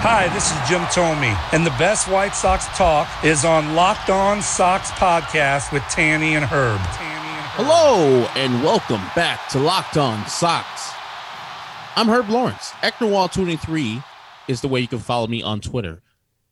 Hi, this is Jim Thome, and the best White Sox talk is on Locked On Sox podcast with Tanny and Herb. Hello and welcome back to Locked On Sox. I'm Herb Lawrence. Ecknerwall23 is the way you can follow me on Twitter.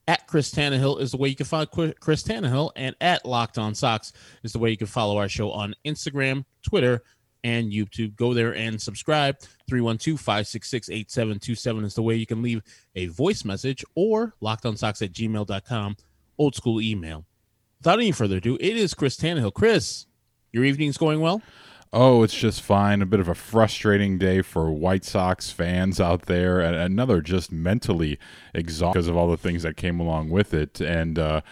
At Chris Tannehill is the way you can Qu- Chris Tannehill, and at Locked On Sox is the way you can follow our show on Instagram, Twitter, and YouTube. Go there and subscribe. 312 566 8727 is the way you can leave a voice message or lockedonsocks at gmail.com, old school email. Without any further ado, it is Chris Tannehill. Chris, your evening's going well? Oh, it's just fine. A bit of a frustrating day for White Sox fans out there, and another just mentally exhausted because of all the things that came along with it. And uh,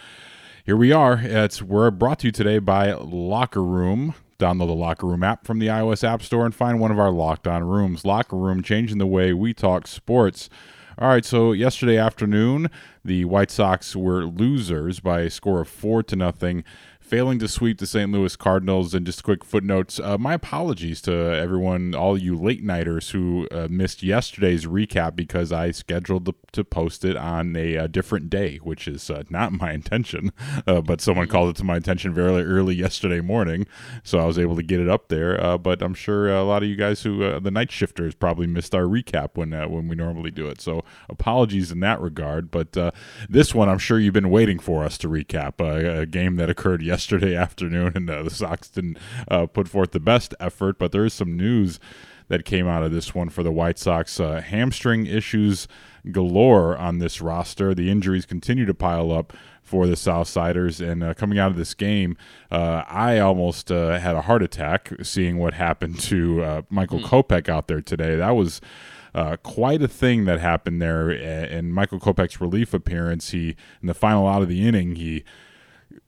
here we are. It's we're brought to you today by Locker Room. Download the Locker Room app from the iOS App Store and find one of our locked on rooms. Locker Room, changing the way we talk sports. All right, so yesterday afternoon, the White Sox were losers by a score of four to nothing, failing to sweep the St. Louis Cardinals. And just quick footnotes: uh, my apologies to everyone, all you late nighters who uh, missed yesterday's recap because I scheduled to, to post it on a, uh different day, which is uh, not my intention. Uh, but someone called it to my attention very early yesterday morning, so I was able to get it up there. Uh, but I'm sure a lot of you guys who the night shifters probably missed our recap when when we normally do it. So apologies in that regard. But this one, I'm sure you've been waiting for us to recap a game that occurred yesterday afternoon, and uh, the Sox didn't uh, put forth the best effort. But there is some news that came out of this one for the White Sox. Uh, hamstring issues galore on this roster. The injuries continue to pile up for the Southsiders. And uh, coming out of this game, uh, I almost uh, had a heart attack seeing what happened to uh, Michael Kopech out there today. That was. Uh, quite a thing that happened there in Michael Kopech's relief appearance. He in the final out of the inning, he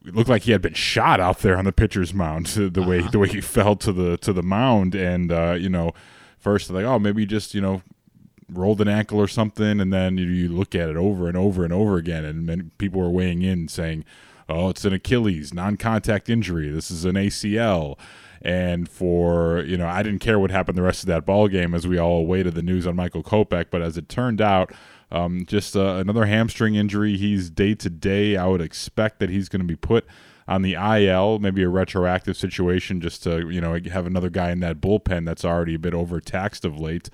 it looked like he had been shot out there on the pitcher's mound. The way the way he fell to the to the mound, and uh, you know, first like oh maybe just you know rolled an ankle or something, and then you, you look at it over and over and over again, and people were weighing in saying, oh it's an Achilles non-contact injury. This is an ACL. And for you know, I didn't care what happened the rest of that ball game as we all awaited the news on Michael Kopech. But as it turned out, um, just uh, another hamstring injury. He's day to day. I would expect that he's going to be put on the IL, maybe a retroactive situation, just to you know have another guy in that bullpen that's already a bit overtaxed of late.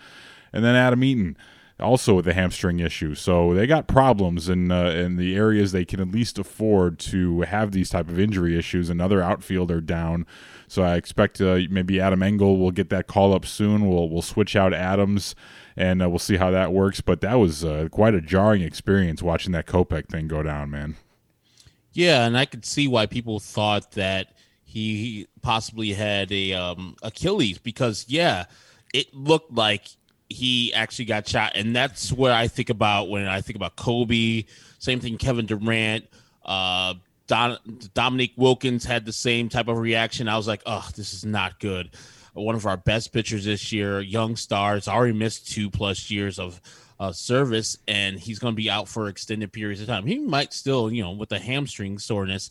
And then Adam Eaton, also with a hamstring issue. So they got problems in uh, in the areas they can at least afford to have these type of injury issues. Another outfielder down. So I expect uh, maybe Adam Engel will get that call up soon. We'll we'll switch out Adams and uh, we'll see how that works. But that was uh, quite a jarring experience watching that Kopech thing go down, man. Yeah, and I could see why people thought that he possibly had a um, Achilles because yeah, it looked like he actually got shot, and that's what I think about when I think about Kobe. Same thing, Kevin Durant. Uh, Don, Dominique Wilkins had the same type of reaction. I was like, oh, this is not good. One of our best pitchers this year, young stars, already missed two plus years of uh, service, and he's going to be out for extended periods of time. He might still, you know, with the hamstring soreness,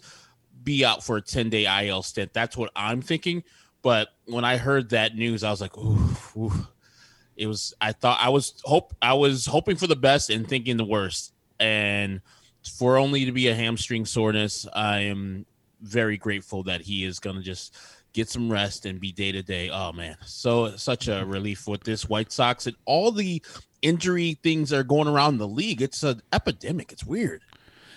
be out for a 10 day IL stint. That's what I'm thinking. But when I heard that news, I was like, ooh, ooh. it was, I thought I was hope, I was hoping for the best and thinking the worst. And for only to be a hamstring soreness, I am very grateful that he is going to just get some rest and be day to day. Oh man, so such a relief with this White Sox and all the injury things that are going around the league. It's an epidemic. It's weird.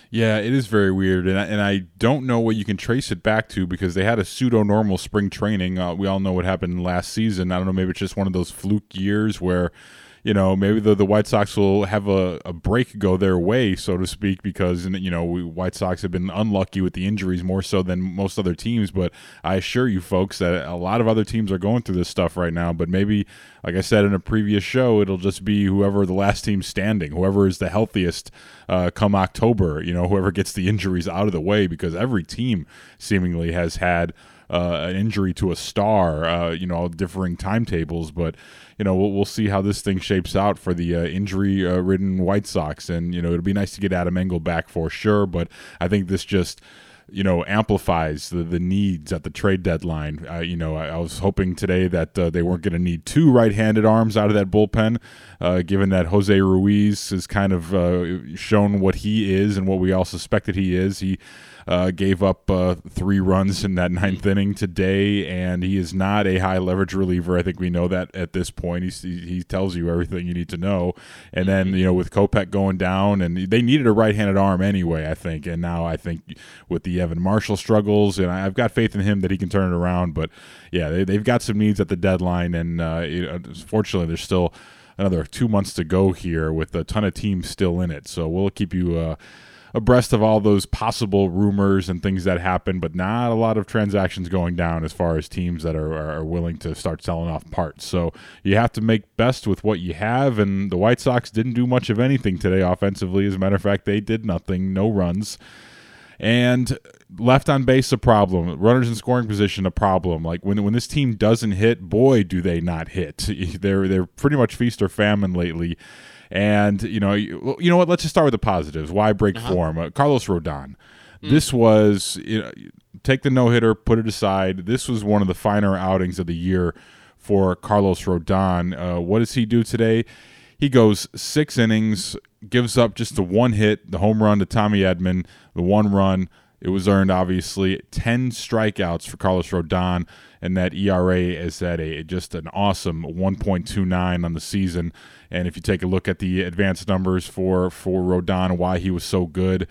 Yeah, it is very weird, and I, and I don't know what you can trace it back to because they had a pseudo normal spring training. Uh, we all know what happened last season. I don't know, maybe it's just one of those fluke years where you know, maybe the, the White Sox will have a, a break go their way, so to speak, because, you know, we, White Sox have been unlucky with the injuries more so than most other teams. But I assure you folks that a lot of other teams are going through this stuff right now. But maybe, like I said in a previous show, it'll just be whoever the last team standing, whoever is the healthiest uh, come October, you know, whoever gets the injuries out of the way, because every team seemingly has had uh, an injury to a star, uh, you know, all differing timetables. But, you know, we'll, we'll see how this thing shapes out for the uh, injury ridden White Sox. And, you know, it'll be nice to get Adam Engel back for sure. But I think this just you know amplifies the, the needs at the trade deadline. Uh, you know, I, I, was hoping today that uh, they weren't going to need two right-handed arms out of that bullpen, uh, given that Jose Ruiz has kind of uh, shown what he is and what we all suspected he is. He uh, gave up uh, three runs in that ninth inning today, and he is not a high leverage reliever. I think we know that at this point. He's, he, he tells you everything you need to know. And then, you know, with Kopech going down, and they needed a right handed arm anyway, I think. And now I think with the Evan Marshall struggles, and I've got faith in him that he can turn it around. But yeah, they, have got some needs at the deadline, and uh, fortunately, there's still another two months to go here with a ton of teams still in it. So we'll keep you uh, abreast of all those possible rumors and things that happen, but not a lot of transactions going down as far as teams that are, are willing to start selling off parts. So you have to make best with what you have, and the White Sox didn't do much of anything today offensively. As a matter of fact, they did nothing, no runs. And left on base a problem, runners in scoring position a problem. Like when when this team doesn't hit, boy, do they not hit. They're they're pretty much feast or famine lately. And you know, you, you know what? Let's just start with the positives. Why break uh-huh. form? Uh, Carlos Rodon. Mm. This was you know, take the no hitter, put it aside. This was one of the finer outings of the year for Carlos Rodon. Uh, what does he do today? He goes six innings, gives up just the one hit, the home run to Tommy Edman, the one run. It was earned, obviously. 10 strikeouts for Carlos Rodon, and that ERA is at a just an awesome 1.29 on the season. And if you take a look at the advanced numbers for for Rodon why he was so good,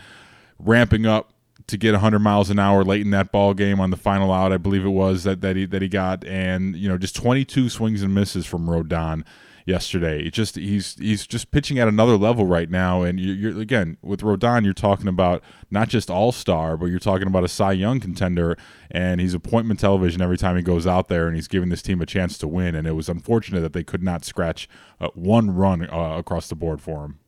ramping up to get 100 miles an hour late in that ball game on the final out, I believe it was that that he that he got, and you know just 22 swings and misses from Rodon yesterday. It just he's he's just pitching at another level right now, and you're, you're again with Rodon, you're talking about not just all star, but you're talking about a Cy Young contender, and he's appointment television every time he goes out there, and he's giving this team a chance to win. And it was unfortunate that they could not scratch uh, one run uh, across the board for him.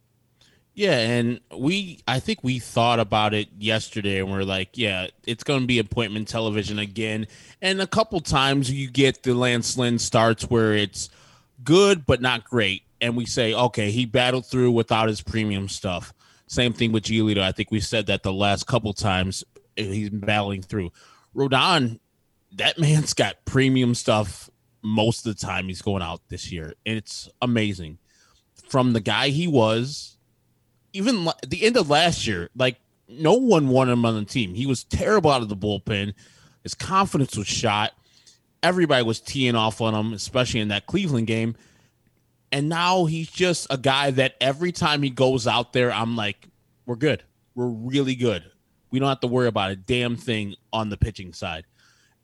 Yeah, and we I think we thought about it yesterday and we're like, yeah, it's going to be appointment television again. And a couple times you get the Lance Lynn starts where it's good but not great. And we say, okay, he battled through without his premium stuff. Same thing with Giolito. I think we said that the last couple times he's battling through. Rodon, that man's got premium stuff most of the time he's going out this year. And it's amazing. From the guy he was, even at the end of last year, like no one wanted him on the team. He was terrible out of the bullpen. His confidence was shot everybody was teeing off on him, especially in that Cleveland game. And now he's just a guy that every time he goes out there, I'm like, we're good. We're really good. We don't have to worry about a damn thing on the pitching side.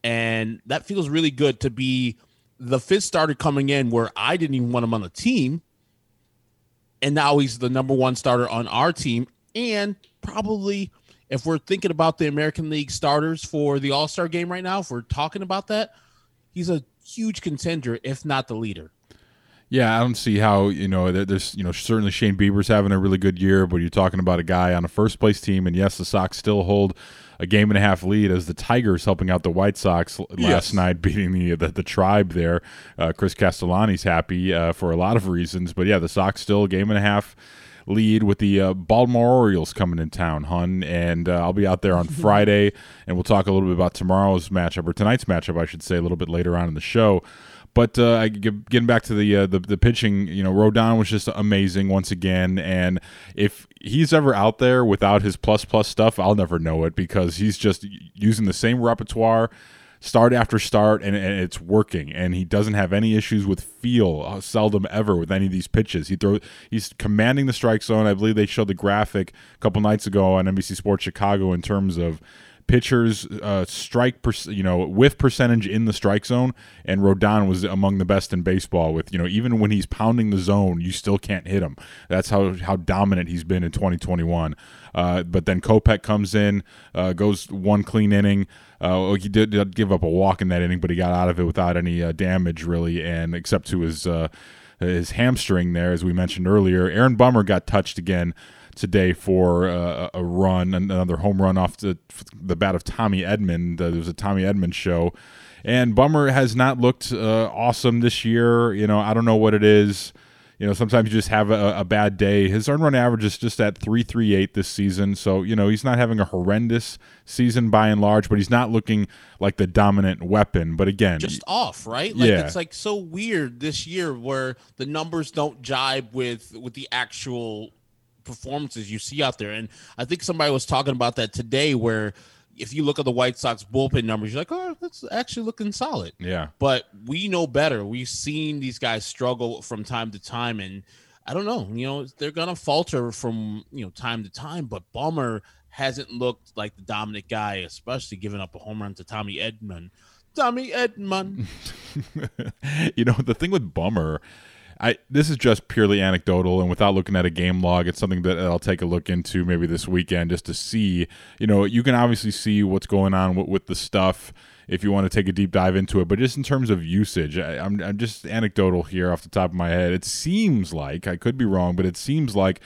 And that feels really good to be the fifth starter coming in where I didn't even want him on the team. And now he's the number one starter on our team. And probably, if we're thinking about the American League starters for the All Star game right now, if we're talking about that, he's a huge contender, if not the leader. Yeah, I don't see how you know. There's you know certainly Shane Bieber's having a really good year, but you're talking about a guy on a first place team, and yes, the Sox still hold a game and a half lead as the Tigers helping out the White Sox last yes. night, beating the, the, the tribe there. Uh, Chris Castellani's happy uh, for a lot of reasons, but yeah, the Sox still a game and a half lead with the uh, Baltimore Orioles coming in town, hun. And uh, I'll be out there on Friday, and we'll talk a little bit about tomorrow's matchup or tonight's matchup, I should say, a little bit later on in the show. But uh, getting back to the, uh, the, the pitching, you know, Rodon was just amazing once again. And if he's ever out there without his plus plus stuff, I'll never know it because he's just using the same repertoire start after start, and, and, it's working. And he doesn't have any issues with feel, uh, seldom ever with any of these pitches. He throws, he's commanding the strike zone. I believe they showed the graphic a couple nights ago on NBC Sports Chicago in terms of pitchers uh, strike per, you know with percentage in the strike zone, and Rodon was among the best in baseball. With you know even when he's pounding the zone, you still can't hit him. That's how how dominant he's been in 2021. Uh, but then Kopech comes in, uh, goes one clean inning. Uh, he did, did, give up a walk in that inning, but he got out of it without any uh, damage really, and except to his uh, his hamstring there, as we mentioned earlier. Aaron Bummer got touched again today for uh, a run, another home run off the the bat of Tommy Edman. Uh, there was a Tommy Edman show, and Bummer has not looked uh, awesome this year. You know, I don't know what it is. You know, sometimes you just have a, a bad day. His earned run average is just at 338 this season. So, you know, he's not having a horrendous season by and large, but he's not looking like the dominant weapon. But again, just off, right? Like yeah. it's like so weird this year where the numbers don't jibe with with the actual performances you see out there. And I think somebody was talking about that today where if you look at the White Sox bullpen numbers, you're like, oh, that's actually looking solid. Yeah. But we know better. We've seen these guys struggle from time to time, and I don't know. You know, they're gonna falter from you know time to time. But Bummer hasn't looked like the dominant guy, especially giving up a home run to Tommy Edman. Tommy Edman. you know, the thing with Bummer I this is just purely anecdotal and without looking at a game log. It's something that I'll take a look into maybe this weekend just to see. You know, you can obviously see what's going on with, with the stuff if you want to take a deep dive into it. But just in terms of usage, I, I'm, I'm just anecdotal here off the top of my head. It seems like I could be wrong, but it seems like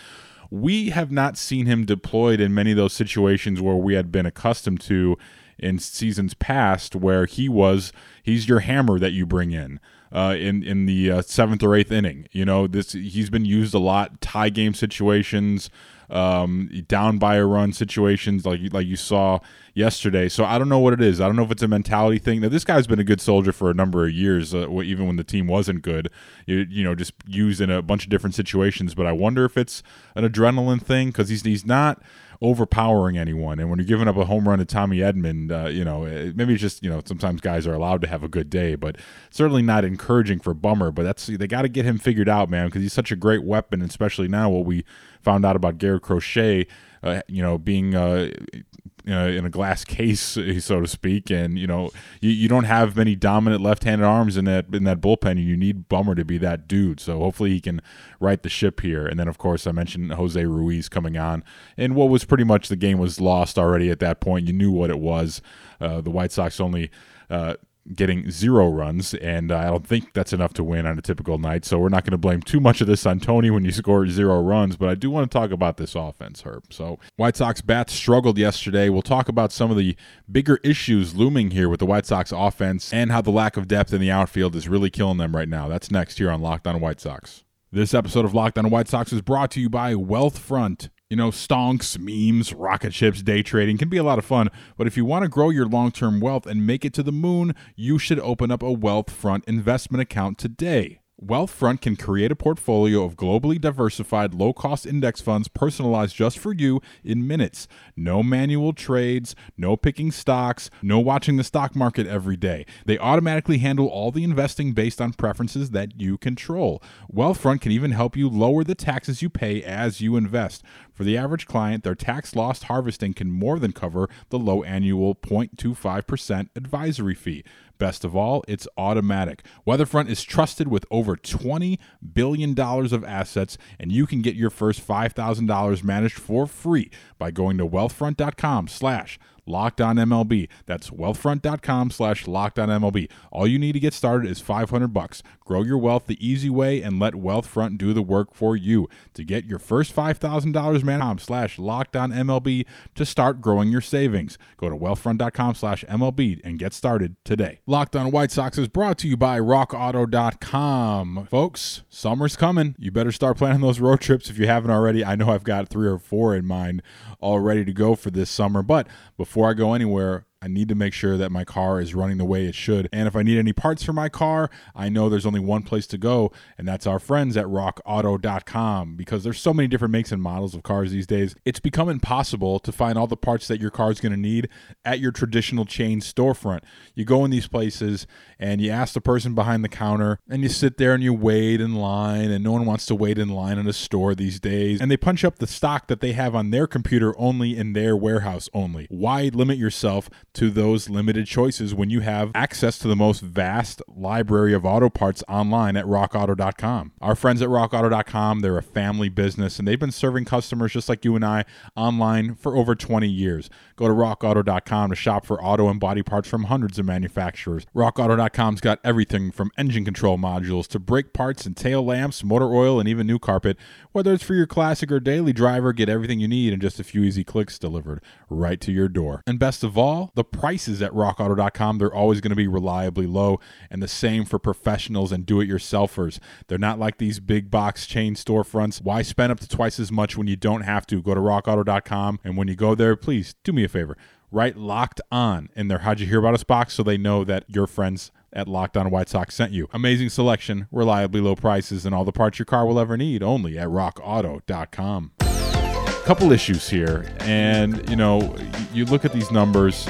we have not seen him deployed in many of those situations where we had been accustomed to in seasons past, where he was he's your hammer that you bring in uh, in in the uh, seventh or eighth inning. You know, this he's been used a lot tie game situations, um, down by a run situations like like you saw yesterday. So I don't know what it is. I don't know if it's a mentality thing. Now this guy's been a good soldier for a number of years, uh, even when the team wasn't good. You, you know, just used in a bunch of different situations. But I wonder if it's an adrenaline thing because he's he's not overpowering anyone. And when you're giving up a home run to Tommy Edman, uh, you know, maybe it's just, you know, sometimes guys are allowed to have a good day, but certainly not encouraging for Bummer. But that's, they got to get him figured out, man, because he's such a great weapon, especially now what we found out about Garrett Crochet, uh, you know, being uh, in a glass case, so to speak. And you know, you, you don't have many dominant left-handed arms in that in that bullpen. And you need Bummer to be that dude. So hopefully he can right the ship here. And then of course I mentioned Jose Ruiz coming on, and what was pretty much the game was lost already at that point. You knew what it was. Uh, the White Sox only. Uh, getting zero runs, and uh, I don't think that's enough to win on a typical night. So we're not going to blame too much of this on Tony when you score zero runs, but I do want to talk about this offense, Herb. So White Sox bats struggled yesterday. We'll talk about some of the bigger issues looming here with the White Sox offense and how the lack of depth in the outfield is really killing them right now. That's next here on Locked On White Sox. This episode of Locked On White Sox is brought to you by Wealthfront. You know, stonks, memes, rocket ships, day trading can be a lot of fun, but if you want to grow your long term wealth and make it to the moon, you should open up a Wealthfront investment account today. Wealthfront can create a portfolio of globally diversified, low cost index funds personalized just for you in minutes. No manual trades, no picking stocks, no watching the stock market every day. They automatically handle all the investing based on preferences that you control. Wealthfront can even help you lower the taxes you pay as you invest. For the average client, their tax loss harvesting can more than cover the low annual 0.25% advisory fee. Best of all, it's automatic. Wealthfront is trusted with over $20 billion of assets, and you can get your first $5,000 managed for free by going to wealthfront.com slash Locked On MLB. That's wealthfront.com slash locked on MLB. All you need to get started is 500 bucks. Grow your wealth the easy way and let Wealthfront do the work for you. To get your first $5,000 man slash locked on MLB to start growing your savings. Go to wealthfront.com slash MLB and get started today. Locked on White Sox is brought to you by rockauto.com. Folks, summer's coming. You better start planning those road trips if you haven't already. I know I've got three or four in mind all ready to go for this summer. But before I go anywhere, I need to make sure that my car is running the way it should. And if I need any parts for my car, I know there's only one place to go, and that's our friends at rockauto.com because there's so many different makes and models of cars these days. It's become impossible to find all the parts that your car is going to need at your traditional chain storefront. You go in these places and you ask the person behind the counter, and you sit there and you wait in line, and no one wants to wait in line in a store these days. And they punch up the stock that they have on their computer only in their warehouse only. Why limit yourself to those limited choices when you have access to the most vast library of auto parts online at rockauto.com. Our friends at rockauto.com, they're a family business and they've been serving customers just like you and I online for over 20 years. Go to rockauto.com to shop for auto and body parts from hundreds of manufacturers. Rockauto.com's got everything from engine control modules to brake parts and tail lamps, motor oil, and even new carpet. Whether it's for your classic or daily driver, get everything you need in just a few easy clicks delivered right to your door. And best of all, the prices at rockauto.com, they're always going to be reliably low, and the same for professionals and do it yourselfers. They're not like these big box chain storefronts. Why spend up to twice as much when you don't have to? Go to rockauto.com, and when you go there, please do me a favor. Write locked on in their How'd You Hear About Us box so they know that your friends at Locked On White Sox sent you. Amazing selection, reliably low prices, and all the parts your car will ever need only at rockauto.com couple issues here, and you know, you look at these numbers.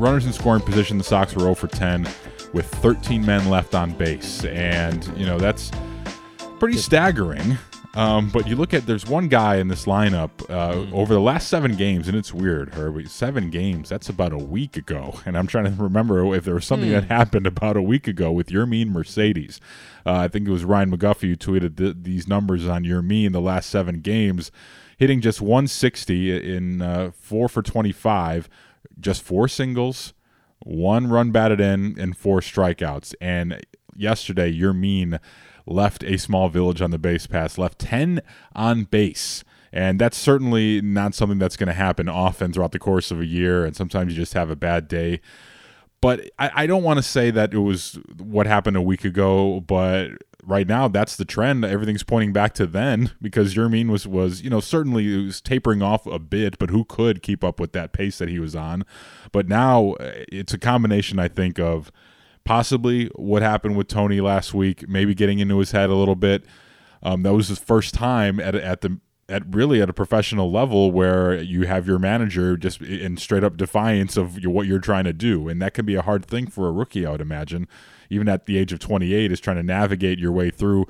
Runners in scoring position, the Sox were 0 for 10 with 13 men left on base, and you know that's pretty staggering. Um, but you look at there's one guy in this lineup uh, over the last seven games, and it's weird, Herbie. Seven games. That's about a week ago, and I'm trying to remember if there was something that happened about a week ago with Yermin Mercedes. Uh, I think it was Ryan McGuffey who tweeted th- these numbers on Yermin the last seven games hitting just 160 in uh, four for 25, just four singles, one run batted in, and four strikeouts. And yesterday, Yermin left a small village on the base pass, left 10 on base. And that's certainly not something that's going to happen often throughout the course of a year. And sometimes you just have a bad day. But I, I don't want to say that it was what happened a week ago, but right now that's the trend. Everything's pointing back to then because Yermin was was you know certainly it was tapering off a bit, but who could keep up with that pace that he was on? But now uh, it's a combination, I think, of possibly what happened with Tony last week, maybe getting into his head a little bit. Um, that was his first time at at the at really at a professional level where you have your manager just in straight up defiance of what you're trying to do, and that can be a hard thing for a rookie, I would imagine even at the age of 28, is trying to navigate your way through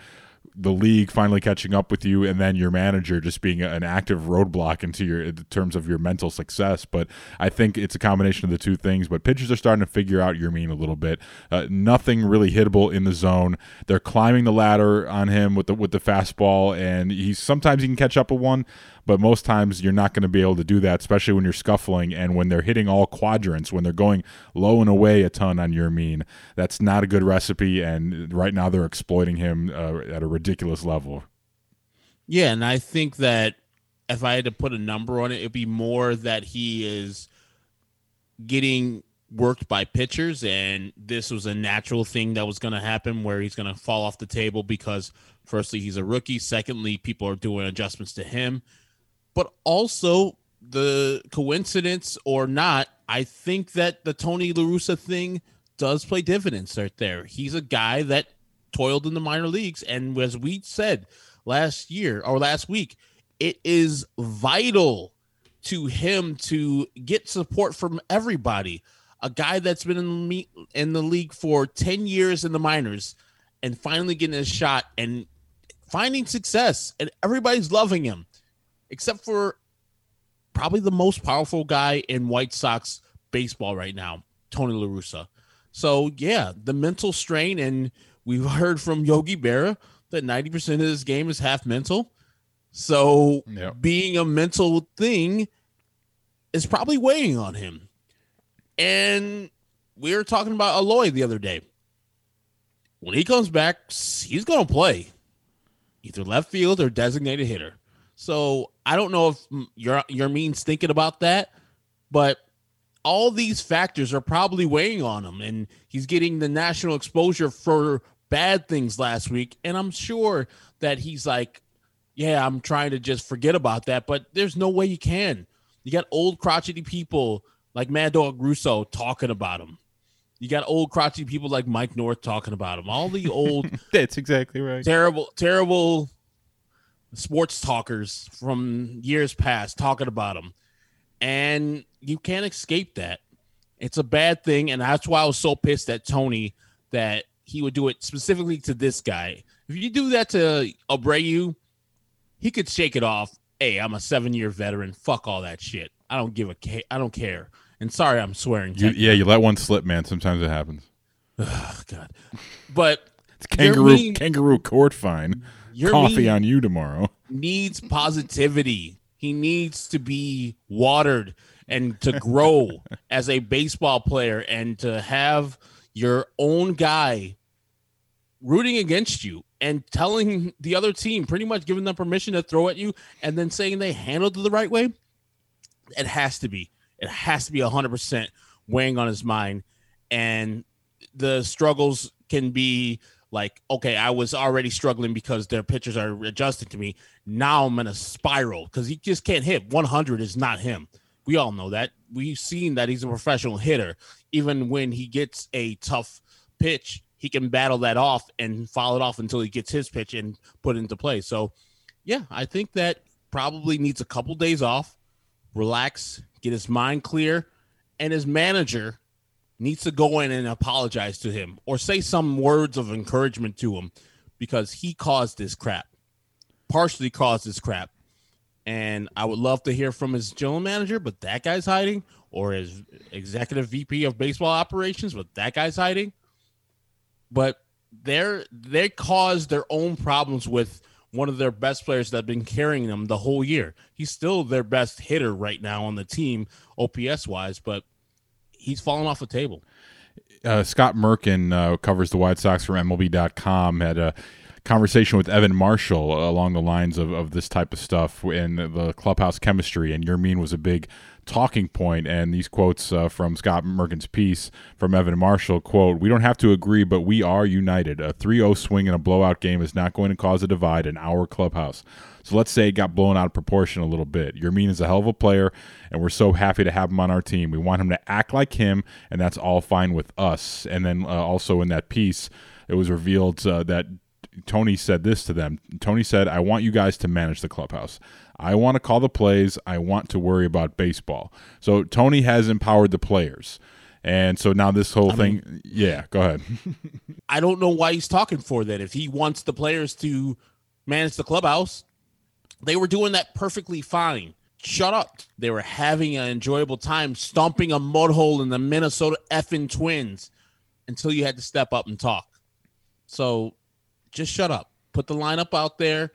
the league finally catching up with you and then your manager just being an active roadblock into your in terms of your mental success. But i think it's a combination of the two things but pitchers are starting to figure out Yermin a little bit. Uh, nothing really hittable in the zone. They're climbing the ladder on him with the with the fastball and he's sometimes he can catch up with one but most times you're not going to be able to do that, especially when you're scuffling and when they're hitting all quadrants, when they're going low and away a ton on Yermin. That's not a good recipe, and right now they're exploiting him uh, at a ridiculous level. Yeah, and I think that if I had to put a number on it, it'd be more that he is getting worked by pitchers, and this was a natural thing that was going to happen where he's going to fall off the table because, firstly, he's a rookie. Secondly, people are doing adjustments to him but also the coincidence or not, I think that the Tony La Russa thing does play dividends right there. He's a guy that toiled in the minor leagues, and as we said last year or last week, it is vital to him to get support from everybody. A guy that's been in the, in the league for 10 years in the minors and finally getting a shot and finding success, and everybody's loving him except for probably the most powerful guy in White Sox baseball right now, Tony La Russa. So yeah, the mental strain, and we've heard from Yogi Berra that 90% of this game is half mental. So yep. being a mental thing is probably weighing on him. And we were talking about Eloy the other day. When he comes back, he's going to play either left field or designated hitter. So I don't know if your Yermin's thinking about that, but all these factors are probably weighing on him, and he's getting the national exposure for bad things last week. And I'm sure that he's like, yeah, I'm trying to just forget about that, but there's no way you can. You got old crotchety people like Mad Dog Russo talking about him. You got old crotchety people like Mike North talking about him. All the old That's exactly right. terrible, terrible sports talkers from years past talking about him. And you can't escape that. It's a bad thing. And that's why I was so pissed at Tony that he would do it specifically to this guy. If you do that to Abreu, he could shake it off. Hey, I'm a seven year veteran. Fuck all that shit. I don't give a ca- I don't care. And sorry, I'm swearing. You, yeah, you let one slip, man. Sometimes it happens. Oh, God. But It's kangaroo mean. kangaroo court fine. You're Coffee on you tomorrow. needs positivity. He needs to be watered and to grow as a baseball player and to have your own guy rooting against you and telling the other team, pretty much giving them permission to throw at you and then saying they handled it the right way. It has to be. It has to be 100% weighing on his mind. And the struggles can be like, okay, I was already struggling because their pitchers are adjusting to me. Now I'm in a spiral because he just can't hit. 100 is not him. We all know that. We've seen that he's a professional hitter. Even when he gets a tough pitch, he can battle that off and follow it off until he gets his pitch and put it into play. So, yeah, I think that probably needs a couple days off, relax, get his mind clear, and his manager needs to go in and apologize to him or say some words of encouragement to him because he caused this crap, partially caused this crap. And I would love to hear from his general manager, but that guy's hiding, or his executive VP of baseball operations, but that guy's hiding. But they're they caused their own problems with one of their best players that have been carrying them the whole year. He's still their best hitter right now on the team, OPS wise, but he's fallen off the table. uh, Scott Merkin uh, covers the White Sox from MLB.com. Had a conversation with Evan Marshall along the lines of, of this type of stuff in the clubhouse chemistry, and Yermin was a big talking point. And these quotes uh, from Scott Merkin's piece from Evan Marshall quote: "We don't have to agree, but we are united. A 3-0 swing in a blowout game is not going to cause a divide in our clubhouse." So let's say it got blown out of proportion a little bit. Yermin is a hell of a player, and we're so happy to have him on our team. We want him to act like him, and that's all fine with us. And then uh, also in that piece, it was revealed uh, that Tony said this to them. Tony said, I want you guys to manage the clubhouse. I want to call the plays. I want to worry about baseball. So Tony has empowered the players. And so now this whole thing, yeah, go ahead. I don't know why he's talking for that. If he wants the players to manage the clubhouse, they were doing that perfectly fine. Shut up. They were having an enjoyable time stomping a mud hole in the Minnesota effing Twins until you had to step up and talk. So just shut up. Put the lineup out there.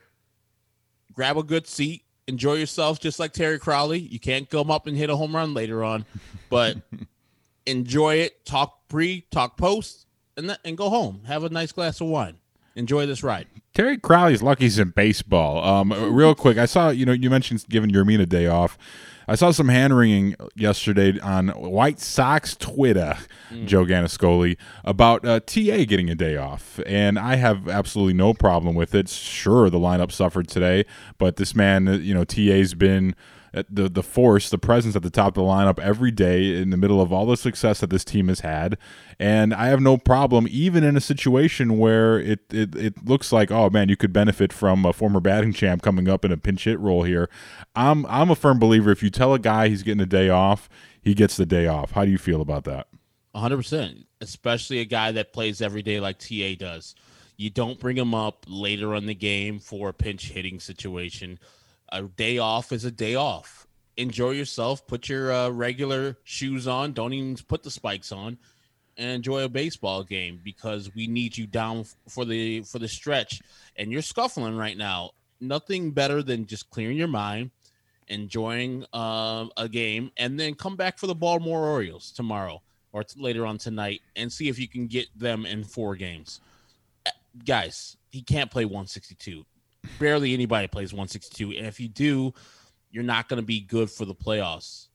Grab a good seat. Enjoy yourself just like Terry Crowley. You can't come up and hit a home run later on, but enjoy it. Talk pre, talk post, and that, and go home. Have a nice glass of wine. Enjoy this ride. Terry Crowley's lucky he's in baseball. Um, real quick, I saw you know you mentioned giving your Yermin a day off. I saw some hand wringing yesterday on White Sox Twitter, Joe Ganascoli, about uh, TA getting a day off, and I have absolutely no problem with it. Sure, the lineup suffered today, but this man, you know, TA's been the the force, the presence at the top of the lineup every day in the middle of all the success that this team has had, and I have no problem even in a situation where it it, it looks like oh man you could benefit from a former batting champ coming up in a pinch hit role here. I'm I'm a firm believer if you tell a guy he's getting a day off, he gets the day off. How do you feel about that? 100%, especially a guy that plays every day like TA does. You don't bring him up later on the game for a pinch hitting situation. A day off is a day off. Enjoy yourself. Put your uh, regular shoes on. Don't even put the spikes on, and enjoy a baseball game because we need you down for the for the stretch. And you're scuffling right now. Nothing better than just clearing your mind, enjoying um, a game, and then come back for the Baltimore Orioles tomorrow or t- later on tonight and see if you can get them in four games. Uh, Guys, he can't play 162. Barely anybody plays 162. And if you do, you're not going to be good for the playoffs.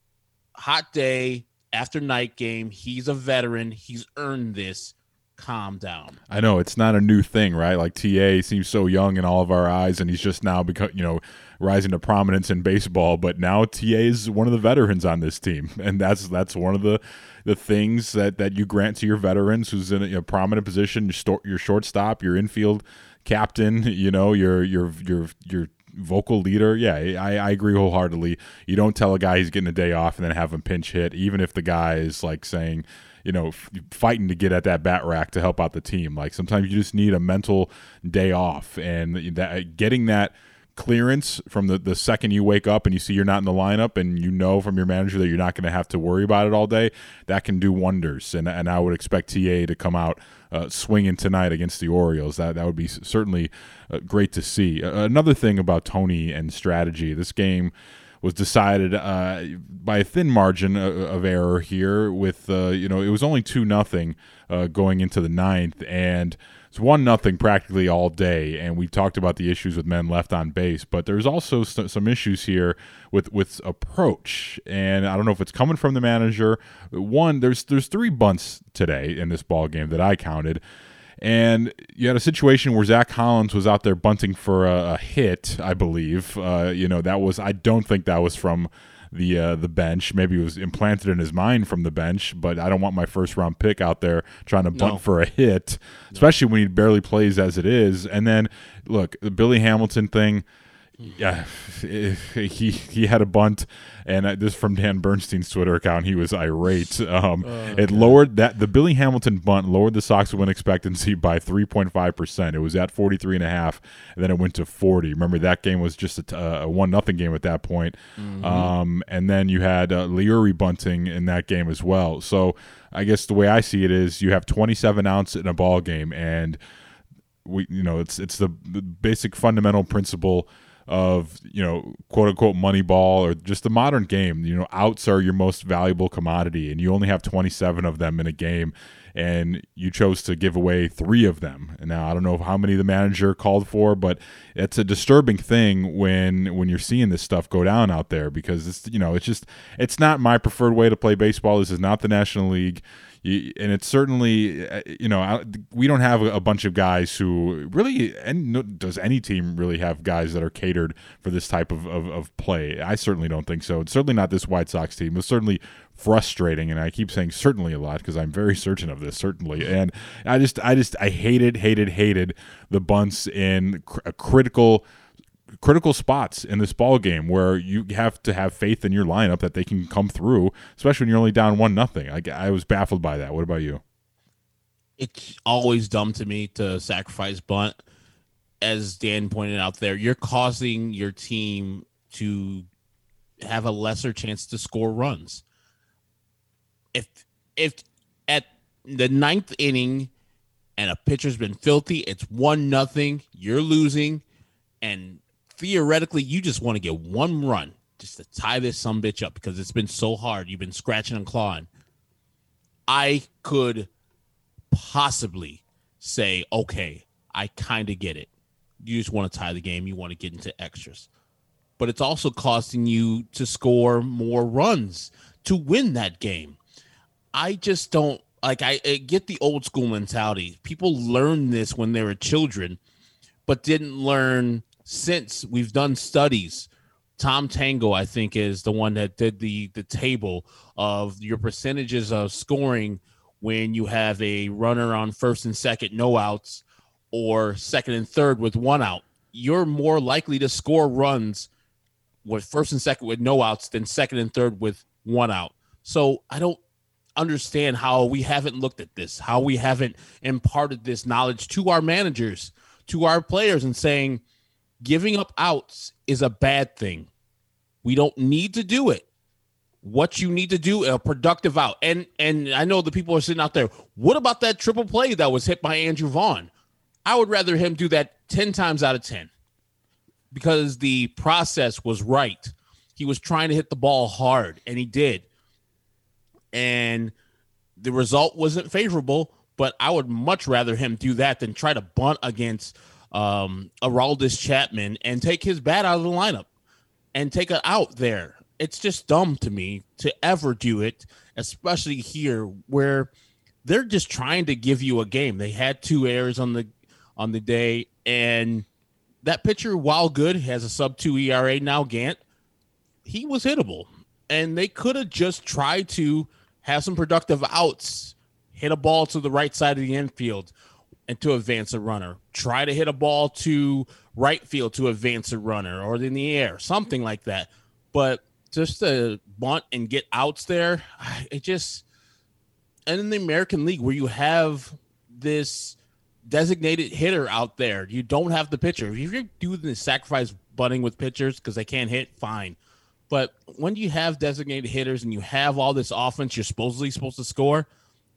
Hot day after night game. He's a veteran. He's earned this. calm down. I know it's not a new thing, right? Like TA seems so young in all of our eyes, and he's just now become, you know, rising to prominence in baseball. But now TA is one of the veterans on this team, and that's that's one of the the things that that you grant to your veterans, who's in a, a prominent position, your, sto- your shortstop, your infield captain, you know, your your your your vocal leader. Yeah, I, I agree wholeheartedly. You don't tell a guy he's getting a day off and then have him pinch hit, even if the guy is like saying, you know, f- fighting to get at that bat rack to help out the team. Like sometimes you just need a mental day off, and that getting that clearance from the, the second you wake up and you see you're not in the lineup and you know from your manager that you're not going to have to worry about it all day, that can do wonders. And, and I would expect TA to come out uh, swinging tonight against the Orioles. That, that would be certainly uh, great to see. Uh, another thing about Tony and strategy, this game was decided uh, by a thin margin of, of error here. With uh, you know, it was only two nothing uh, going into the ninth, and it's one nothing practically all day. And we talked about the issues with men left on base, but there's also st- some issues here with with approach. And I don't know if it's coming from the manager. One, there's there's three bunts today in this ball game that I counted. And you had a situation where Zack Collins was out there bunting for a, a hit, I believe. Uh, you know, that was I don't think that was from the uh, the bench. Maybe it was implanted in his mind from the bench, but I don't want my first round pick out there trying to bunt No. for a hit, especially when he barely plays as it is. And then look, the Billy Hamilton thing. Yeah, he he had a bunt, and uh, this from Dan Bernstein's Twitter account. He was irate. Um, it lowered that the Billy Hamilton bunt lowered the Sox win expectancy by three point five percent. It was at forty three and a half, and then it went to forty. Remember that game was just a, t- a one nothing game at that point. Um, and then you had uh, Leury bunting in that game as well. So I guess the way I see it is you have twenty seven outs in a ball game, and we you know it's it's the, the basic fundamental principle of you know quote unquote money ball or just the modern game. You know outs are your most valuable commodity and you only have 27 of them in a game and you chose to give away three of them. And now i don't know how many the manager called for but it's a disturbing thing when when you're seeing this stuff go down out there because it's you know it's just it's not my preferred way to play baseball. This is not the national league. And it's certainly uh, you know we don't have a, bunch of guys who really and does any team really have guys that are catered for this type of, of, of play? I certainly don't think so. It's certainly not this white sox team. It's certainly frustrating and i keep saying certainly a lot because i'm very certain of this certainly and i just i just i hated hated hated the bunts in cr- a critical critical spots in this ball game where you have to have faith in your lineup that they can come through, especially when you're only down one nothing. I, I was baffled by that. What about you? it's always dumb to me to sacrifice bunt. As Dan pointed out there, you're causing your team to have a lesser chance to score runs. If if at the ninth inning and a pitcher's been filthy, it's one nothing, you're losing, and theoretically you just want to get one run just to tie this some bitch up because it's been so hard. You've been scratching and clawing. I could possibly say, okay, I kind of get it. You just want to tie the game, you want to get into extras. But it's also costing you to score more runs to win that game. I just don't like I, I get the old school mentality. People learn this when they were children, but didn't learn since we've done studies. Tom Tango, I think, is the one that did the the table of your percentages of scoring when you have a runner on first and second, no outs, or second and third with one out. You're more likely to score runs with first and second with no outs than second and third with one out. So I don't understand how we haven't looked at this, how we haven't imparted this knowledge to our managers, to our players, and saying giving up outs is a bad thing. We don't need to do it. What you need to do a productive out. And and I know the people are sitting out there. What about that triple play that was hit by Andrew Vaughn? I would rather him do that 10 times out of 10 because the process was right. He was trying to hit the ball hard and he did. And the result wasn't favorable, but I would much rather him do that than try to bunt against um Aroldis Chapman and take his bat out of the lineup and take it out there. It's just dumb to me to ever do it, especially here where they're just trying to give you a game. They had two errors on the on the day, and that pitcher, while good, has a sub two ERA now. Gant, he was hittable, and they could have just tried to have some productive outs, hit a ball to the right side of the infield, and to advance a runner. Try to hit a ball to right field to advance a runner, or in the air, something like that. But just to bunt and get outs there, it just and in the American League where you have this designated hitter out there, you don't have the pitcher. If you're doing the sacrifice bunting with pitchers because they can't hit, fine. But when you have designated hitters and you have all this offense you're supposedly supposed to score,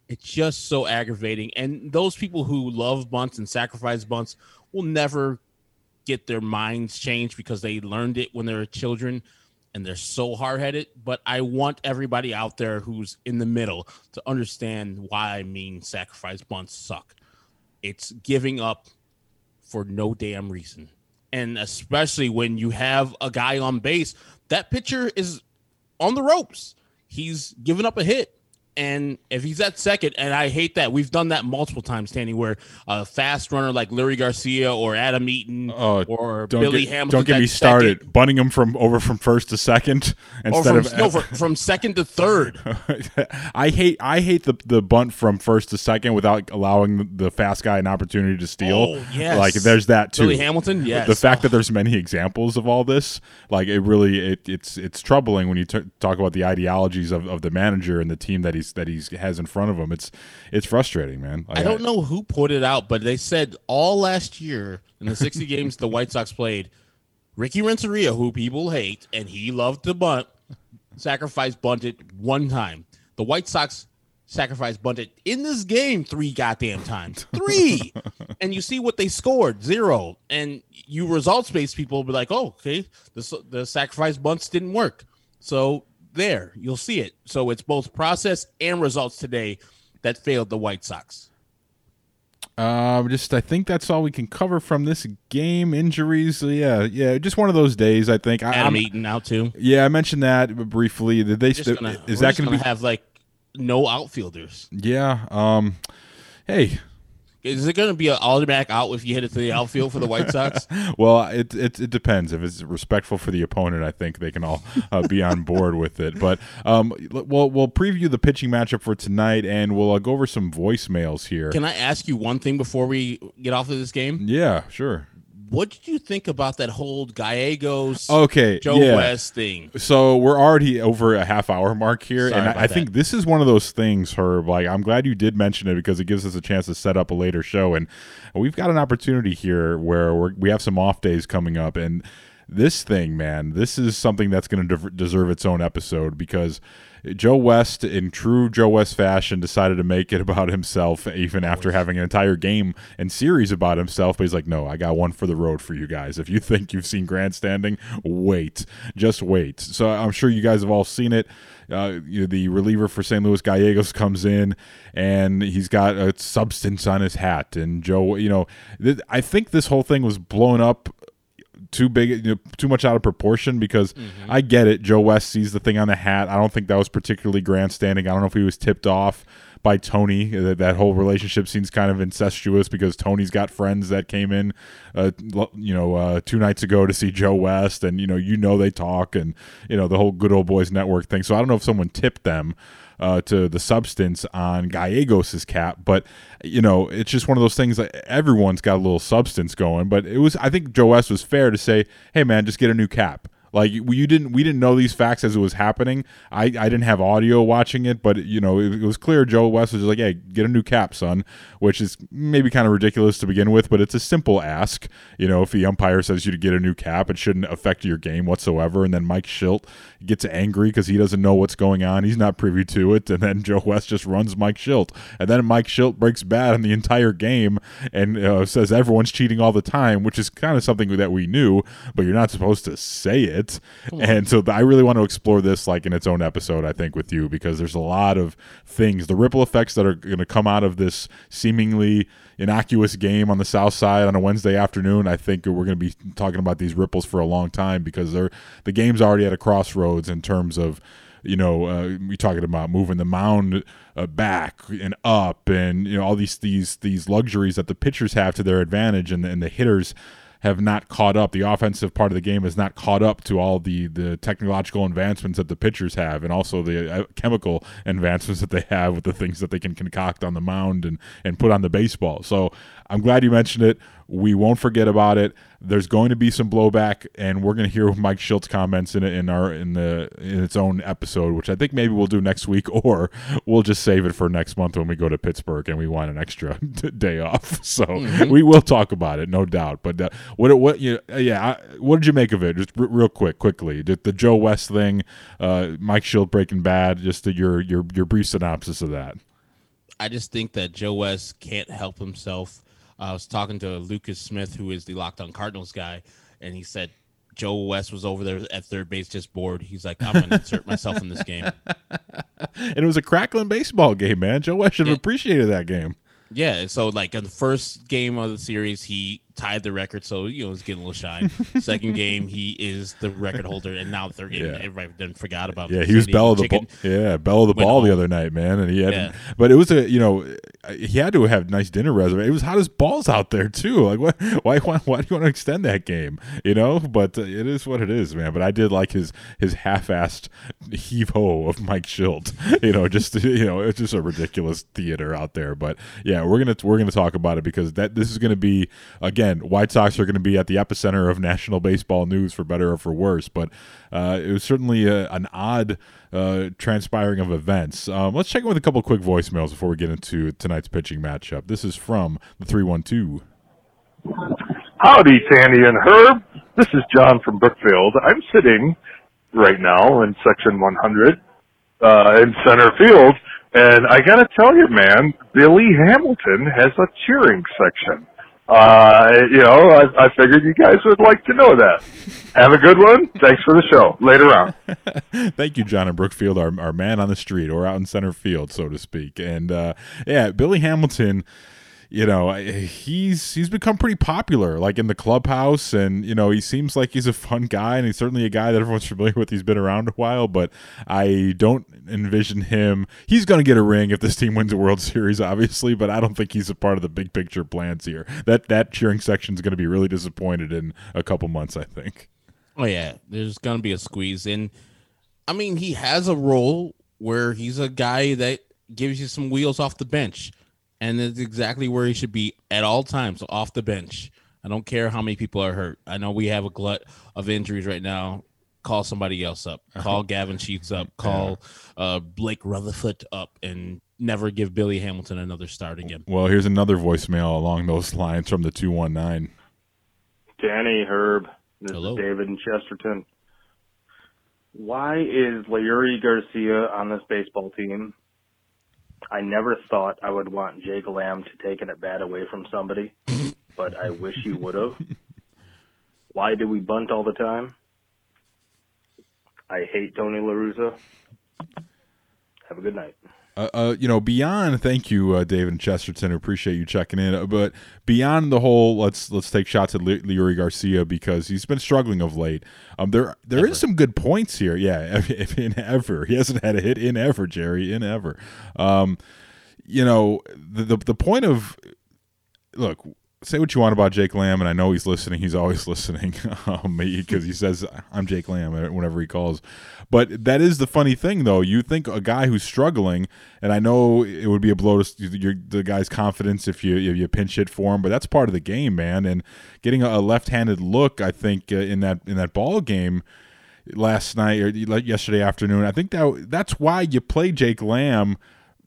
it's just so aggravating. And those people who love bunts and sacrifice bunts will never get their minds changed because they learned it when they were children and they're so hard headed. But I want everybody out there who's in the middle to understand why I mean sacrifice bunts suck. It's giving up for no damn reason. And especially when you have a guy on base, that pitcher is on the ropes. He's giving up a hit. And if he's at second, and I hate that we've done that multiple times, Tanny, where a fast runner like Leury Garcia or Adam Eaton Oh, or Billy get, Hamilton. Don't get me started. second, Bunting him from over from first to second instead from, of no, from, from second to third. I hate I hate the the bunt from first to second without allowing the, fast guy an opportunity to steal. Oh, yes. Like there's that too. Billy Hamilton, yes. The fact that oh. there's many examples of all this, like it really it, it's it's troubling when you t- talk about the ideologies of, of the manager and the team that he's that he's has in front of him. It's it's frustrating, man. Like, I don't know who put it out, but they said all last year in the 60 games the White Sox played, Ricky Renteria, who people hate, and he loved to bunt, sacrifice bunted one time. The White Sox sacrifice bunted in this game three goddamn times. Three. and you see what they scored zero. And you results based people will be like, oh, okay, the, the sacrifice bunts didn't work. So there, you'll see it. So it's both process and results today that failed the White Sox. Um, just I think that's all we can cover from this game. Injuries, yeah, yeah, just one of those days. I think. I, Adam I'm- Eaton now too. Yeah, I mentioned that briefly. Did they? St- gonna, is that going to have like no outfielders? yeah. Um. Hey, Is it going to be an automatic out if you hit it to the outfield for the White Sox? well, it, it it depends. If it's respectful for the opponent, I think they can all uh, be on board with it. But um, we'll we'll preview the pitching matchup for tonight, and we'll uh, go over some voicemails here. Can I ask you one thing before we get off of this game? yeah, sure. What did you think about that whole Gallegos Okay, Joe yeah. West thing? So we're already over a half hour mark here, Sorry and I, I think this is one of those things, Herb. Like I'm glad you did mention it because it gives us a chance to set up a later show, and we've got an opportunity here where we're, we have some off days coming up, and this thing, man, this is something that's going to de- deserve its own episode because. Joe West, in true Joe West fashion, decided to make it about himself, even after having an entire game and series about himself. But he's like, no, I got one for the road for you guys. If you think you've seen grandstanding, wait, just wait. So I'm sure you guys have all seen it. Uh, you know, the reliever for St. Louis Gallegos comes in and he's got a substance on his hat. And Joe, you know, th- I think this whole thing was blown up too big, you know, too much out of proportion because I get it. Joe West sees the thing on the hat. I don't think that was particularly grandstanding. I don't know if he was tipped off by Tony. That, that whole relationship seems kind of incestuous because Tony's got friends that came in, uh, you know, uh, two nights ago to see Joe West, and you know, you know, they talk and you know the whole Good Old Boys Network thing. So I don't know if someone tipped them uh, to the substance on Gallegos's cap, but you know, it's just one of those things that everyone's got a little substance going. But it was, I think, Joe West was fair to say, "Hey, man, just get a new cap." Like you didn't, we didn't know these facts as it was happening. I, I didn't have audio watching it, but you know, it, it was clear. Joe West was like, "Hey, get a new cap, son," which is maybe kind of ridiculous to begin with, but it's a simple ask. You know, if the umpire says you to get a new cap, it shouldn't affect your game whatsoever. And then Mike Shildt gets angry because he doesn't know what's going on. He's not privy to it, and then Joe West just runs Mike Shildt, and then Mike Shildt breaks bad in the entire game and uh, says everyone's cheating all the time, which is kind of something that we knew, but you're not supposed to say it. And so I really want to explore this like in its own episode, I think, with you because there's a lot of things, the ripple effects that are going to come out of this seemingly innocuous game on the south side on a Wednesday afternoon. I think we're going to be talking about these ripples for a long time because they're the game's already at a crossroads in terms of you know, uh, we talking about moving the mound uh, back and up, and you know all these these these luxuries that the pitchers have to their advantage, and, and the hitters have not caught up. The offensive part of the game has not caught up to all the the technological advancements that the pitchers have, and also the uh, chemical advancements that they have with the things that they can concoct on the mound and and put on the baseball. So I'm glad you mentioned it. We won't forget about it. There's going to be some blowback, and we're going to hear Mike Shildt's comments in it in our in the in its own episode, which I think maybe we'll do next week, or we'll just save it for next month when we go to Pittsburgh and we want an extra day off. So mm-hmm. we will talk about it, no doubt. But uh, what what you yeah, I, what did you make of it? Just r- real quick, quickly, the, the Joe West thing, uh, Mike Shildt Breaking Bad. Just the, your your your brief synopsis of that. I just think that Joe West can't help himself I was talking to Lucas Smith, who is the Locked On Cardinals guy, and he said Joe West was over there at third base just bored. He's like, I'm going to insert myself in this game. And it was a crackling baseball game, man. Joe West should have yeah. appreciated that game. Yeah, so like in the first game of the series, he tied the record, so you know he's getting a little shine. Second game, he is the record holder, and now third game, yeah. everybody then forgot about. Yeah, he was belle of the ball. Yeah, belle of the ball home. the other night, man, and he had. Yeah. But it was a you know he had to have nice dinner reservation. It was hot as balls out there too. Like what? Why? Why, why do you want to extend that game? You know, but uh, it is what it is, man. But I did like his his half-assed heave ho of Mike Shildt. You know, just you know, it's just a ridiculous theater out there. But yeah, we're gonna we're gonna talk about it because that this is gonna be again again, White Sox are going to be at the epicenter of national baseball news for better or for worse. But uh, it was certainly a, an odd uh, transpiring of events. Um, let's check in with a couple quick voicemails before we get into tonight's pitching matchup. This is from the 312. Howdy, Sandy and Herb. This is John from Brookfield. I'm sitting right now in section 100 uh, in center field. And I gotta tell you, man, Billy Hamilton has a cheering section uh, you know, I, I figured you guys would like to know that. Have a good one. Thanks for the show. Later on. Thank you, John and Brookfield, our, our man on the street or out in center field, so to speak. And uh, yeah, Billy Hamilton you know he's he's become pretty popular like in the clubhouse. And you know he seems like he's a fun guy and he's certainly a guy that everyone's familiar with. He's been around a while but i don't envision him. He's going to get a ring if this team wins a world series obviously but i don't think he's a part of the big picture plans here. That that cheering section is going to be really disappointed in a couple months i think. Oh yeah. There's going to be a squeeze. And i mean he has a role where he's a guy that gives you some wheels off the bench and it's exactly where he should be at all times off the bench. I don't care how many people are hurt. I know we have a glut of injuries right now. Call somebody else up. Call Gavin Sheets up. Call uh, Blake Rutherford up, and never give Billy Hamilton another start again. Well, here's another voicemail along those lines from the two one nine. Danny Herb, this Hello. is David in Chesterton. Why is Leury Garcia on this baseball team I never thought I would want Jake Lamb to take an at bat away from somebody, but I wish he would have. Why do we bunt all the time? I hate Tony La Russa. Have a good night. Uh, uh, you know, beyond thank you, uh, David Chesterton. Appreciate you checking in. Uh, but beyond the whole, let's let's take shots at Le- Leury Garcia because he's been struggling of late. Um, there there ever. is some good points here. Yeah, if, if in ever he hasn't had a hit in ever, Jerry, in ever. Um, you know, the, the the point of look, say what you want about Jake Lamb, and I know he's listening. He's always listening me because um, he says I'm Jake Lamb whenever he calls. But that is the funny thing, though. You think a guy who's struggling, and I know it would be a blow to your, the guy's confidence if you if you pinch hit for him, but that's part of the game, man. And getting a, left-handed look, I think uh, in that in that ball game last night or yesterday afternoon, I think that that's why you play Jake Lamb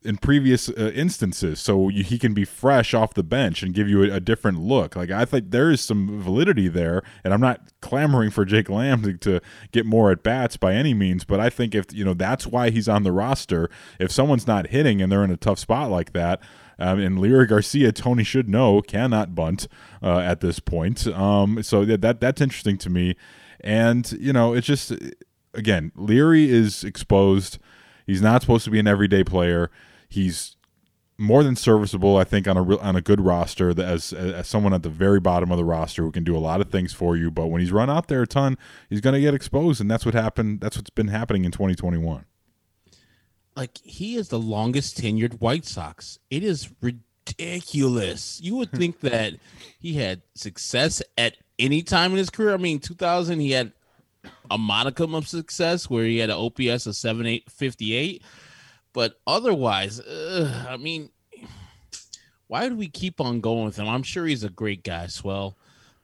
in previous uh, instances, so you, he can be fresh off the bench and give you a, a, different look. Like I think there is some validity there, and I'm not clamoring for Jake Lamb to, to, get more at bats by any means, but I think if you know that's why he's on the roster. If someone's not hitting and they're in a tough spot like that. Um, and Leury Garcia, Tony should know, cannot bunt uh, at this point. Um, so that, that that's interesting to me. And you know, it's just again, Leury is exposed. He's not supposed to be an everyday player. He's more than serviceable, I think, on a on a good roster as as someone at the very bottom of the roster who can do a lot of things for you. But when he's run out there a ton, he's going to get exposed, and that's what happened. That's what's been happening in 2021. like he is the longest tenured White Sox. It is ridiculous. You would hmm. think that he had success at any time in his career. I mean, 2000 he had a modicum of success where he had an OPS of seven 7858, but otherwise, ugh, I mean, why do we keep on going with him? I'm sure he's a great guy, Swell,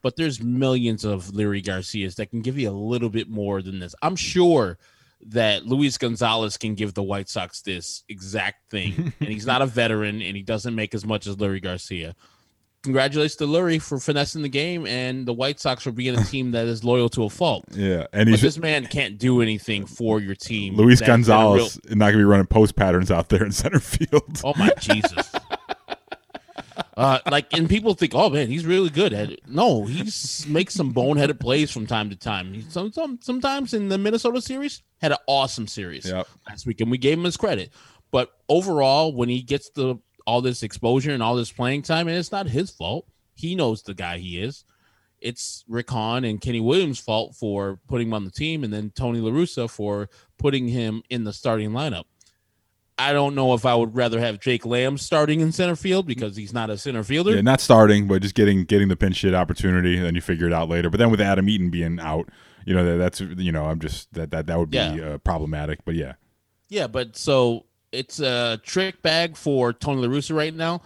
but there's millions of Leury Garcias that can give you a little bit more than this. I'm sure that Luis Gonzalez can give the White Sox this exact thing, and he's not a veteran and he doesn't make as much as Leury Garcia. Congratulations to Leury for finessing the game and the White Sox for being a team that is loyal to a fault. Yeah, and But he's this man can't do anything for your team. Luis That- that a Gonzalez is not going to be running post patterns out there in center field. Oh my Jesus. Uh, like, and people think, oh man, he's really good at it. No, he makes some boneheaded plays from time to time. He, some, some, sometimes in the Minnesota series, had an awesome series Yep. last week, and we gave him his credit. But overall, when he gets the all this exposure and all this playing time, and it's not his fault. He knows the guy he is. It's Rick Hahn and Kenny Williams' fault for putting him on the team, and then Tony La Russa for putting him in the starting lineup. I don't know if I would rather have Jake Lamb starting in center field because he's not a center fielder. Yeah, not starting, but just getting getting the pinch hit opportunity, and then you figure it out later. But then with Adam Eaton being out, you know that, that's you know I'm just that that that would be Yeah. uh, problematic. But yeah, Yeah, but so it's a trick bag for Tony La Russa right now.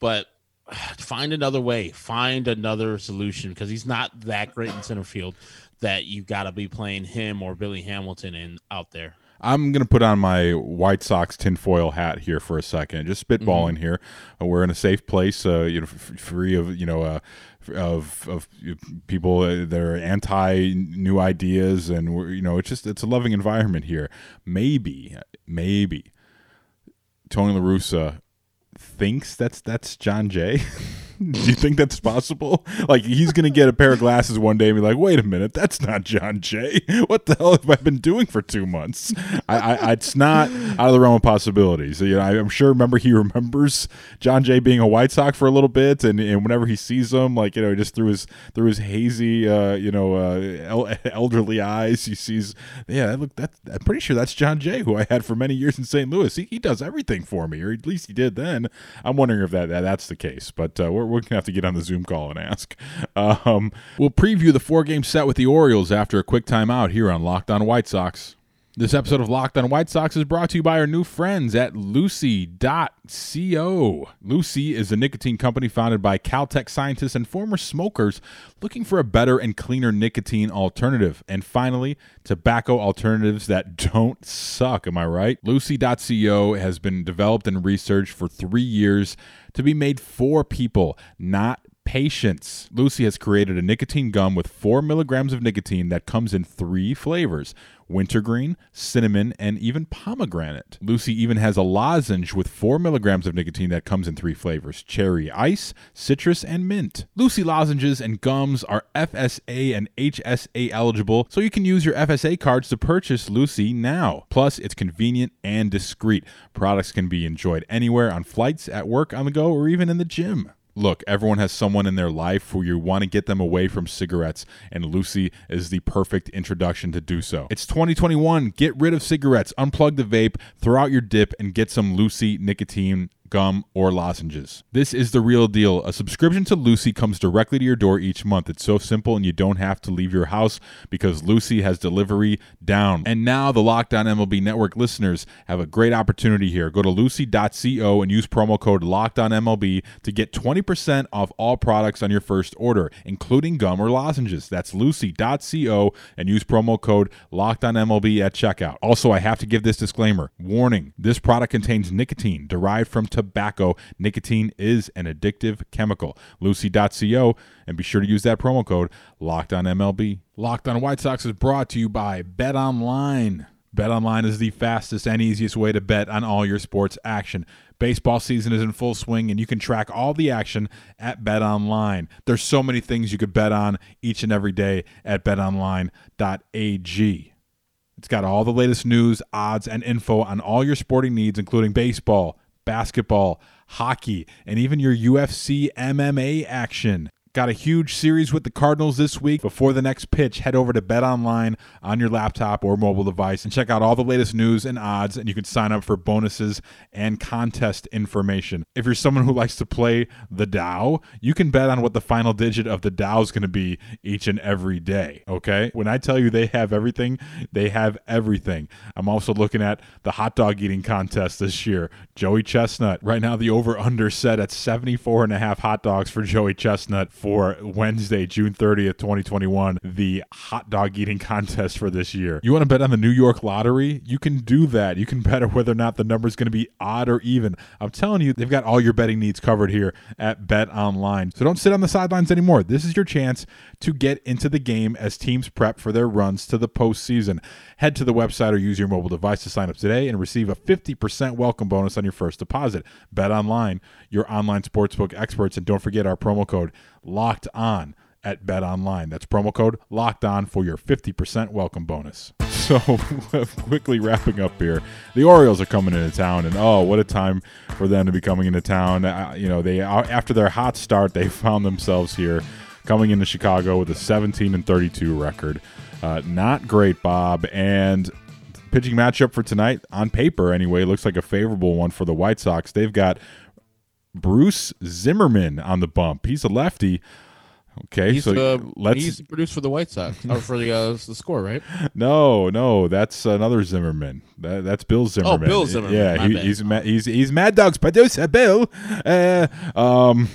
But find another way, find another solution because he's not that great in center field that you got to be playing him or Billy Hamilton in out there. I'm gonna put on my White Sox tinfoil hat here for a second, just spitballing here. Uh, We're in a safe place, uh, you know, f- free of you know, uh, of of people uh, that are anti new ideas, and we're, you know, it's just it's a loving environment here. Maybe, maybe Tony La Russa thinks that's that's Jon Jay. Do you think that's possible? Like he's gonna get a pair of glasses one day and be like, "Wait a minute, that's not Jon Jay. What the hell have I been doing for two months?" I, I it's not out of the realm of possibilities. You know, I, I'm sure. Remember, he remembers Jon Jay being a White Sox for a little bit, and, and whenever he sees him, like you know, just through his through his hazy, uh, you know, uh, el- elderly eyes, he sees, yeah, look, that I'm pretty sure that's Jon Jay, who I had for many years in St. Louis. He, he does everything for me, or at least he did then. I'm wondering if that, that that's the case, but uh, we're, we're gonna have to get on the Zoom call and ask. Um, we'll preview the four game set with the Orioles after a quick timeout here on Locked On White Sox. This episode of Locked On White Sox is brought to you by our new friends at Lucy.co. Lucy is a nicotine company founded by Caltech scientists and former smokers looking for a better and cleaner nicotine alternative. And finally, tobacco alternatives that don't suck. Am I right? Lucy.co has been developed and researched for three years to be made for people, not patience. Lucy has created a nicotine gum with 4 milligrams of nicotine that comes in three flavors wintergreen, cinnamon, and even pomegranate. Lucy even has a lozenge with 4 milligrams of nicotine that comes in three flavors cherry ice, citrus, and mint. Lucy lozenges and gums are FSA and HSA eligible, so you can use your FSA cards to purchase Lucy now. Plus, it's convenient and discreet. Products can be enjoyed anywhere on flights, at work, on the go, or even in the gym. Look, everyone has someone in their life who you want to get them away from cigarettes, and Lucy is the perfect introduction to do so. It's 2021. Get rid of cigarettes, unplug the vape, throw out your dip, and get some Lucy nicotine gum, or lozenges. This is the real deal. A subscription to Lucy comes directly to your door each month. It's so simple and you don't have to leave your house because Lucy has delivery down. And now the Locked On MLB Network listeners have a great opportunity here. Go to lucy.co and use promo code LOCKEDONMLB to get 20% off all products on your first order, including gum or lozenges. That's lucy.co and use promo code LOCKEDONMLB at checkout. Also, I have to give this disclaimer. Warning, this product contains nicotine derived from tobacco. Nicotine is an addictive chemical. Lucy.co and be sure to use that promo code Locked on MLB. Locked on White Sox is brought to you by Bet Online. Bet Online is the fastest and easiest way to bet on all your sports action. Baseball season is in full swing and you can track all the action at Bet Online. There's so many things you could bet on each and every day at betonline.ag. It's got all the latest news, odds, and info on all your sporting needs, including baseball, basketball, hockey, and even your UFC MMA action. Got a huge series with the Cardinals this week. Before the next pitch, head over to Bet Online on your laptop or mobile device and check out all the latest news and odds, and you can sign up for bonuses and contest information. If you're someone who likes to play the Dow, you can bet on what the final digit of the Dow is going to be each and every day. Okay? When I tell you they have everything, they have everything. I'm also looking at the hot dog eating contest this year. Joey Chestnut. Right now, the over under set at 74 and a half hot dogs for Joey Chestnut for Wednesday, June 30th, 2021, the hot dog eating contest for this year. You want to bet on the New York lottery? You can do that. You can bet on whether or not the number is going to be odd or even. I'm telling you, they've got all your betting needs covered here at Bet Online. So don't sit on the sidelines anymore. This is your chance to get into the game as teams prep for their runs to the postseason. Head to the website or use your mobile device to sign up today and receive a 50% welcome bonus on your first deposit. Bet Online, your online sportsbook experts, and don't forget our promo code locked on at bet online that's promo code locked on for your 50% welcome bonus. So quickly wrapping up here. The orioles are coming into town and oh what a time for them to be coming into town. Uh, you know they after their hot start they found themselves here coming into chicago with a 17 and 32 record. Uh, not great bob. And pitching matchup for tonight on paper anyway looks like a favorable one for the white sox. They've got Bruce Zimmerman on the bump. He's a lefty. Okay, he's, so uh, let's he's produced for the White Sox or for the uh, the score, right? No, no, that's another Zimmerman. That, that's Bill Zimmerman. Oh, Bill Zimmerman. Yeah, he, he's he's he's Mad Dog's producer, Bill. Uh, um,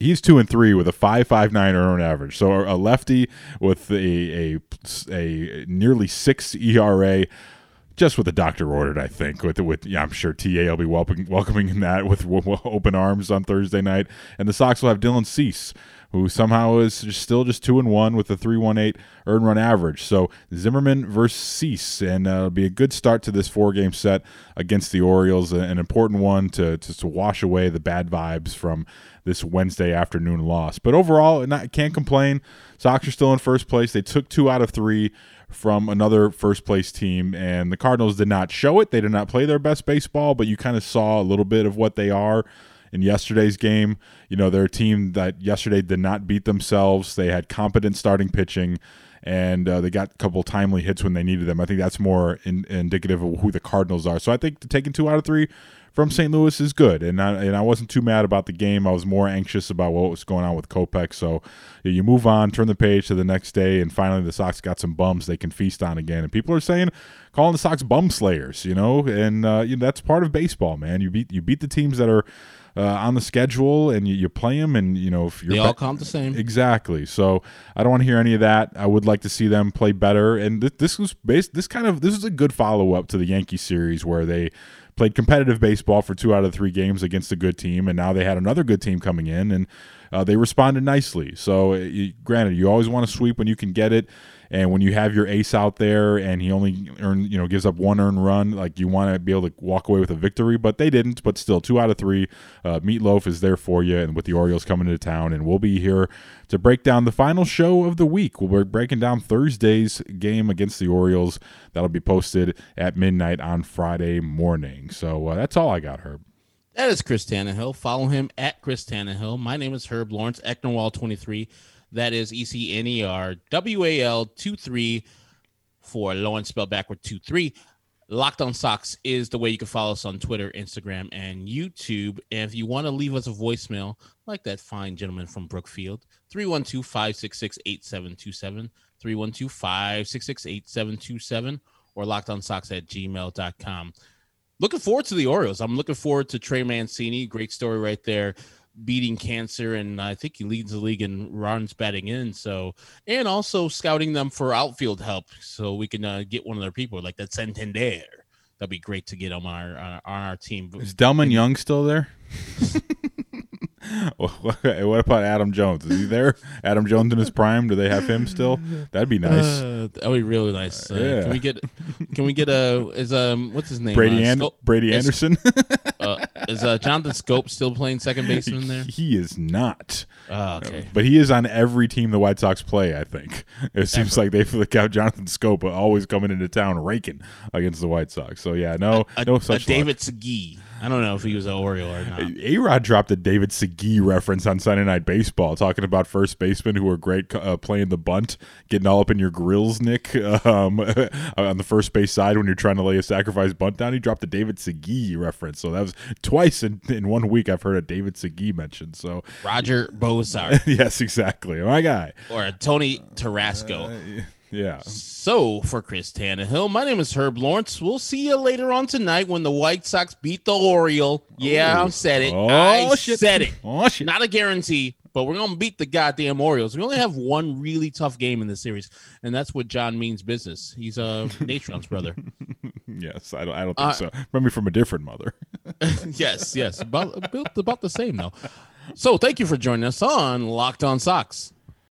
he's two and three with a five five nine earned average. So a lefty with a a a nearly six ERA just what the doctor ordered, I think. With with yeah, I'm sure TA will be welcoming welcoming in that with, open arms on Thursday night, and the Sox will have Dylan Cease, who somehow is still just two and one with a three one eight earn run average. So Zimmerman versus Cease, and uh, it'll be a good start to this four game set against the Orioles, an important one to, to to wash away the bad vibes from this Wednesday afternoon loss. But overall, not, can't complain. Sox are still in first place. They took two out of three from another first place team, and the Cardinals did not show it. They did not play their best baseball, but you kind of saw a little bit of what they are in yesterday's game. You know, they're a team that yesterday did not beat themselves. They had competent starting pitching, and uh, they got a couple timely hits when they needed them. I think that's more in, indicative of who the Cardinals are. So I think taking two out of three from St. Louis is good, and I, and I wasn't too mad about the game. I was more anxious about what was going on with Kopech. So you move on, turn the page to the next day, and finally the Sox got some bums they can feast on again. And people are saying, calling the Sox bum slayers, you know, and uh, you know, that's part of baseball, man. You beat you beat the teams that are. Uh, on the schedule, and you, you, play them, and you know if you're they all count the same. Exactly. So I don't want to hear any of that. I would like to see them play better. And th- this was based. This kind of this is a good follow up to the Yankee series where they played competitive baseball for two out of three games against a good team, and now they had another good team coming in, and uh, they responded nicely. So, you, granted, you always want to sweep when you can get it. And when you have your ace out there and he only earn, you know, gives up one earned run, like you want to be able to walk away with a victory, but they didn't. But still, two out of three. Uh, Meatloaf is there for you, and with the Orioles coming into town, and we'll be here to break down the final show of the week. We'll be breaking down Thursday's game against the Orioles. That'll be posted at midnight on Friday morning. So uh, that's all I got, Herb. That is Chris Tannehill. Follow him at Chris Tannehill. My name is Herb Lawrence, Ecnerwal23. That is E C N E R W A L 2 3 for Lawrence spelled backward 2 3. Locked on Sox is the way you can follow us on Twitter, Instagram, and YouTube. And if you want to leave us a voicemail, like that fine gentleman from Brookfield, 312 566 8727, 312 566 8727, or Sox at gmail.com. Looking forward to the Orioles. I'm looking forward to Trey Mancini. Great story right there beating cancer, and I think he leads the league in runs batting in. So, and also scouting them for outfield help, so we can uh, get one of their people like that Santander. That'd be great to get on our on our team. Is Delmon Young still there? what about Adam Jones? Is he there? Adam Jones in his prime? Do they have him still? That'd be nice. Uh, that'd be really nice. Uh, yeah. Can we get? Can we get a? Is um what's his name? Brady uh, An- Brady Anderson. uh, is uh, Jonathan Schoop still playing second baseman there? He is not. Oh, okay. But he is on every team the White Sox play. I think it seems like they flick out Jonathan Scopa always coming into town raking against the White Sox. So yeah, no, A, no a such. David Segui. I don't know if he was an Oriole or not. A Rod dropped a David Segui reference on Sunday Night Baseball, talking about first basemen who are great uh, playing the bunt, getting all up in your grills, Nick, um, on the first base side when you're trying to lay a sacrifice bunt down. He dropped a David Segui reference, so that was twice in, in one week. I've heard a David Segui mentioned. So Roger Bozar yes, exactly, my guy. or a Tony Tarasco. Uh, yeah. So for Chris Tannehill, my name is Herb Lawrence. We'll see you later on tonight when the White Sox beat the Oriole. Yeah, I said it. Oh, I shit. said it. Oh shit! Not a guarantee, but we're gonna beat the goddamn Orioles. We only have one really tough game in this series, and that's what John Means business. He's uh Natrone's brother. Yes, I don't. I don't think Uh, so. Maybe from a different mother. yes, yes, about, about the same though. So thank you for joining us on Locked On Sox.